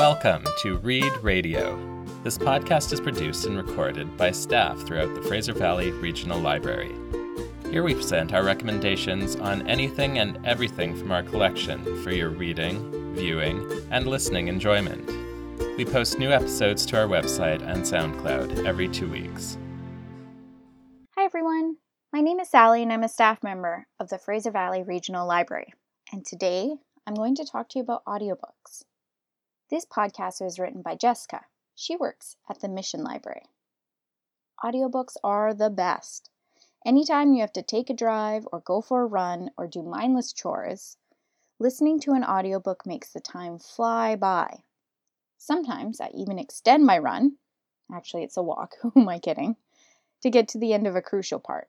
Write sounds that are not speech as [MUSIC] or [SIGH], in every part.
Welcome to Read Radio. This podcast is produced and recorded by staff throughout the Fraser Valley Regional Library. Here we present our recommendations on anything and everything from our collection for your reading, viewing, and listening enjoyment. We post new episodes to our website and SoundCloud every two weeks. Hi everyone, my name is Sally and I'm a staff member of the Fraser Valley Regional Library. And today I'm going to talk to you about audiobooks. This podcast was written by Jessica. She works at the Mission Library. Audiobooks are the best. Anytime you have to take a drive or go for a run or do mindless chores, listening to an audiobook makes the time fly by. Sometimes I even extend my run. Actually, it's a walk. [LAUGHS] Who am I kidding? To get to the end of a crucial part.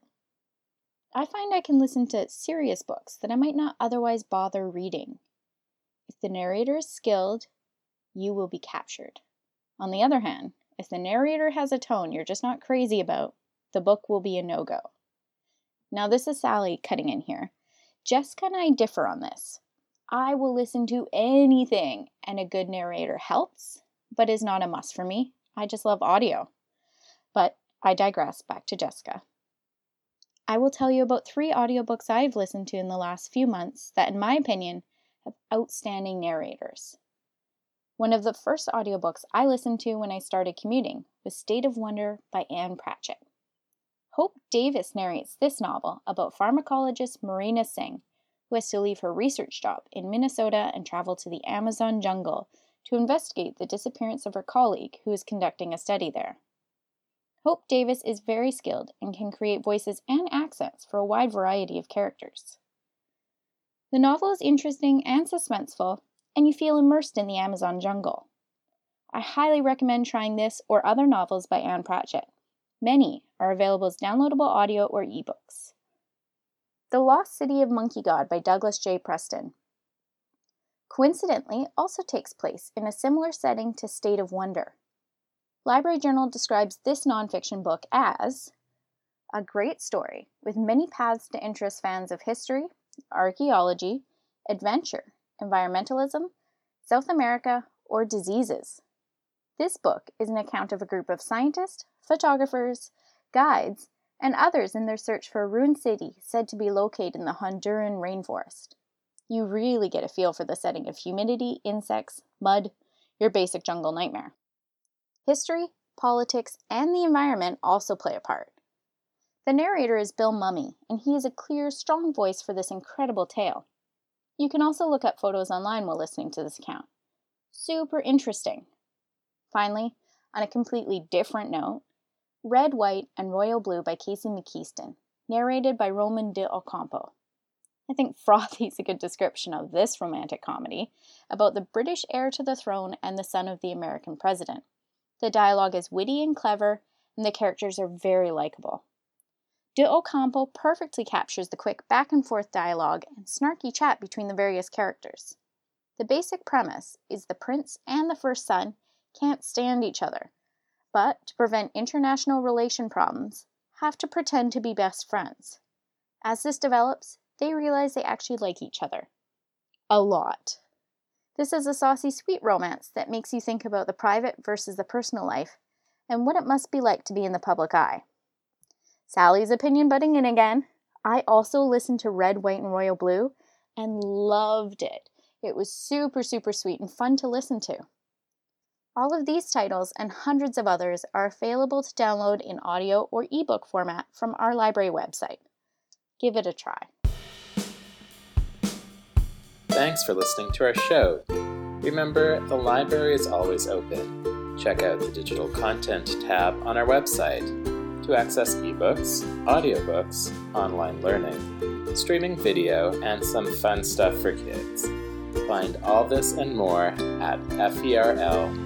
I find I can listen to serious books that I might not otherwise bother reading. If the narrator is skilled you will be captured. On the other hand, if the narrator has a tone you're just not crazy about, the book will be a no go. Now, this is Sally cutting in here. Jessica and I differ on this. I will listen to anything, and a good narrator helps, but is not a must for me. I just love audio. But I digress back to Jessica. I will tell you about three audiobooks I've listened to in the last few months that, in my opinion, have outstanding narrators. One of the first audiobooks I listened to when I started commuting was State of Wonder by Ann Patchett. Hope Davis narrates this novel about pharmacologist Marina Singh, who has to leave her research job in Minnesota and travel to the Amazon jungle to investigate the disappearance of her colleague who is conducting a study there. Hope Davis is very skilled and can create voices and accents for a wide variety of characters. The novel is interesting and suspenseful and you feel immersed in the Amazon jungle. I highly recommend trying this or other novels by Ann Patchett. Many are available as downloadable audio or ebooks. The Lost City of Monkey God by Douglas J. Preston. Coincidentally, also takes place in a similar setting to State of Wonder. Library Journal describes this nonfiction book as a great story with many paths to interest fans of history, archaeology, adventure, environmentalism, South America, or diseases. This book is an account of a group of scientists, photographers, guides, and others in their search for a ruined city said to be located in the Honduran rainforest. You really get a feel for the setting of humidity, insects, mud, your basic jungle nightmare. History, politics, and the environment also play a part. The narrator is Bill Mumy, and he is a clear, strong voice for this incredible tale. You can also look up photos online while listening to this account. Super interesting. Finally, on a completely different note, Red, White, and Royal Blue by Casey McQuiston, narrated by Ramón de Ocampo. I think [LAUGHS] frothy is a good description of this romantic comedy about the British heir to the throne and the son of the American president. The dialogue is witty and clever, and the characters are very likable. De Ocampo perfectly captures the quick back and forth dialogue and snarky chat between the various characters. The basic premise is the prince and the first son can't stand each other, but to prevent international relation problems, have to pretend to be best friends. As this develops, they realize they actually like each other. A lot. This is a saucy, sweet romance that makes you think about the private versus the personal life and what it must be like to be in the public eye. Sally's opinion butting in again. I also listened to Red, White, and Royal Blue and loved it. It was super, super sweet and fun to listen to. All of these titles and hundreds of others are available to download in audio or ebook format from our library website. Give it a try. Thanks for listening to our show. Remember, the library is always open. Check out the digital content tab on our website to access ebooks, audiobooks, online learning, streaming video, and some fun stuff for kids. Find all this and more at ferl.ca.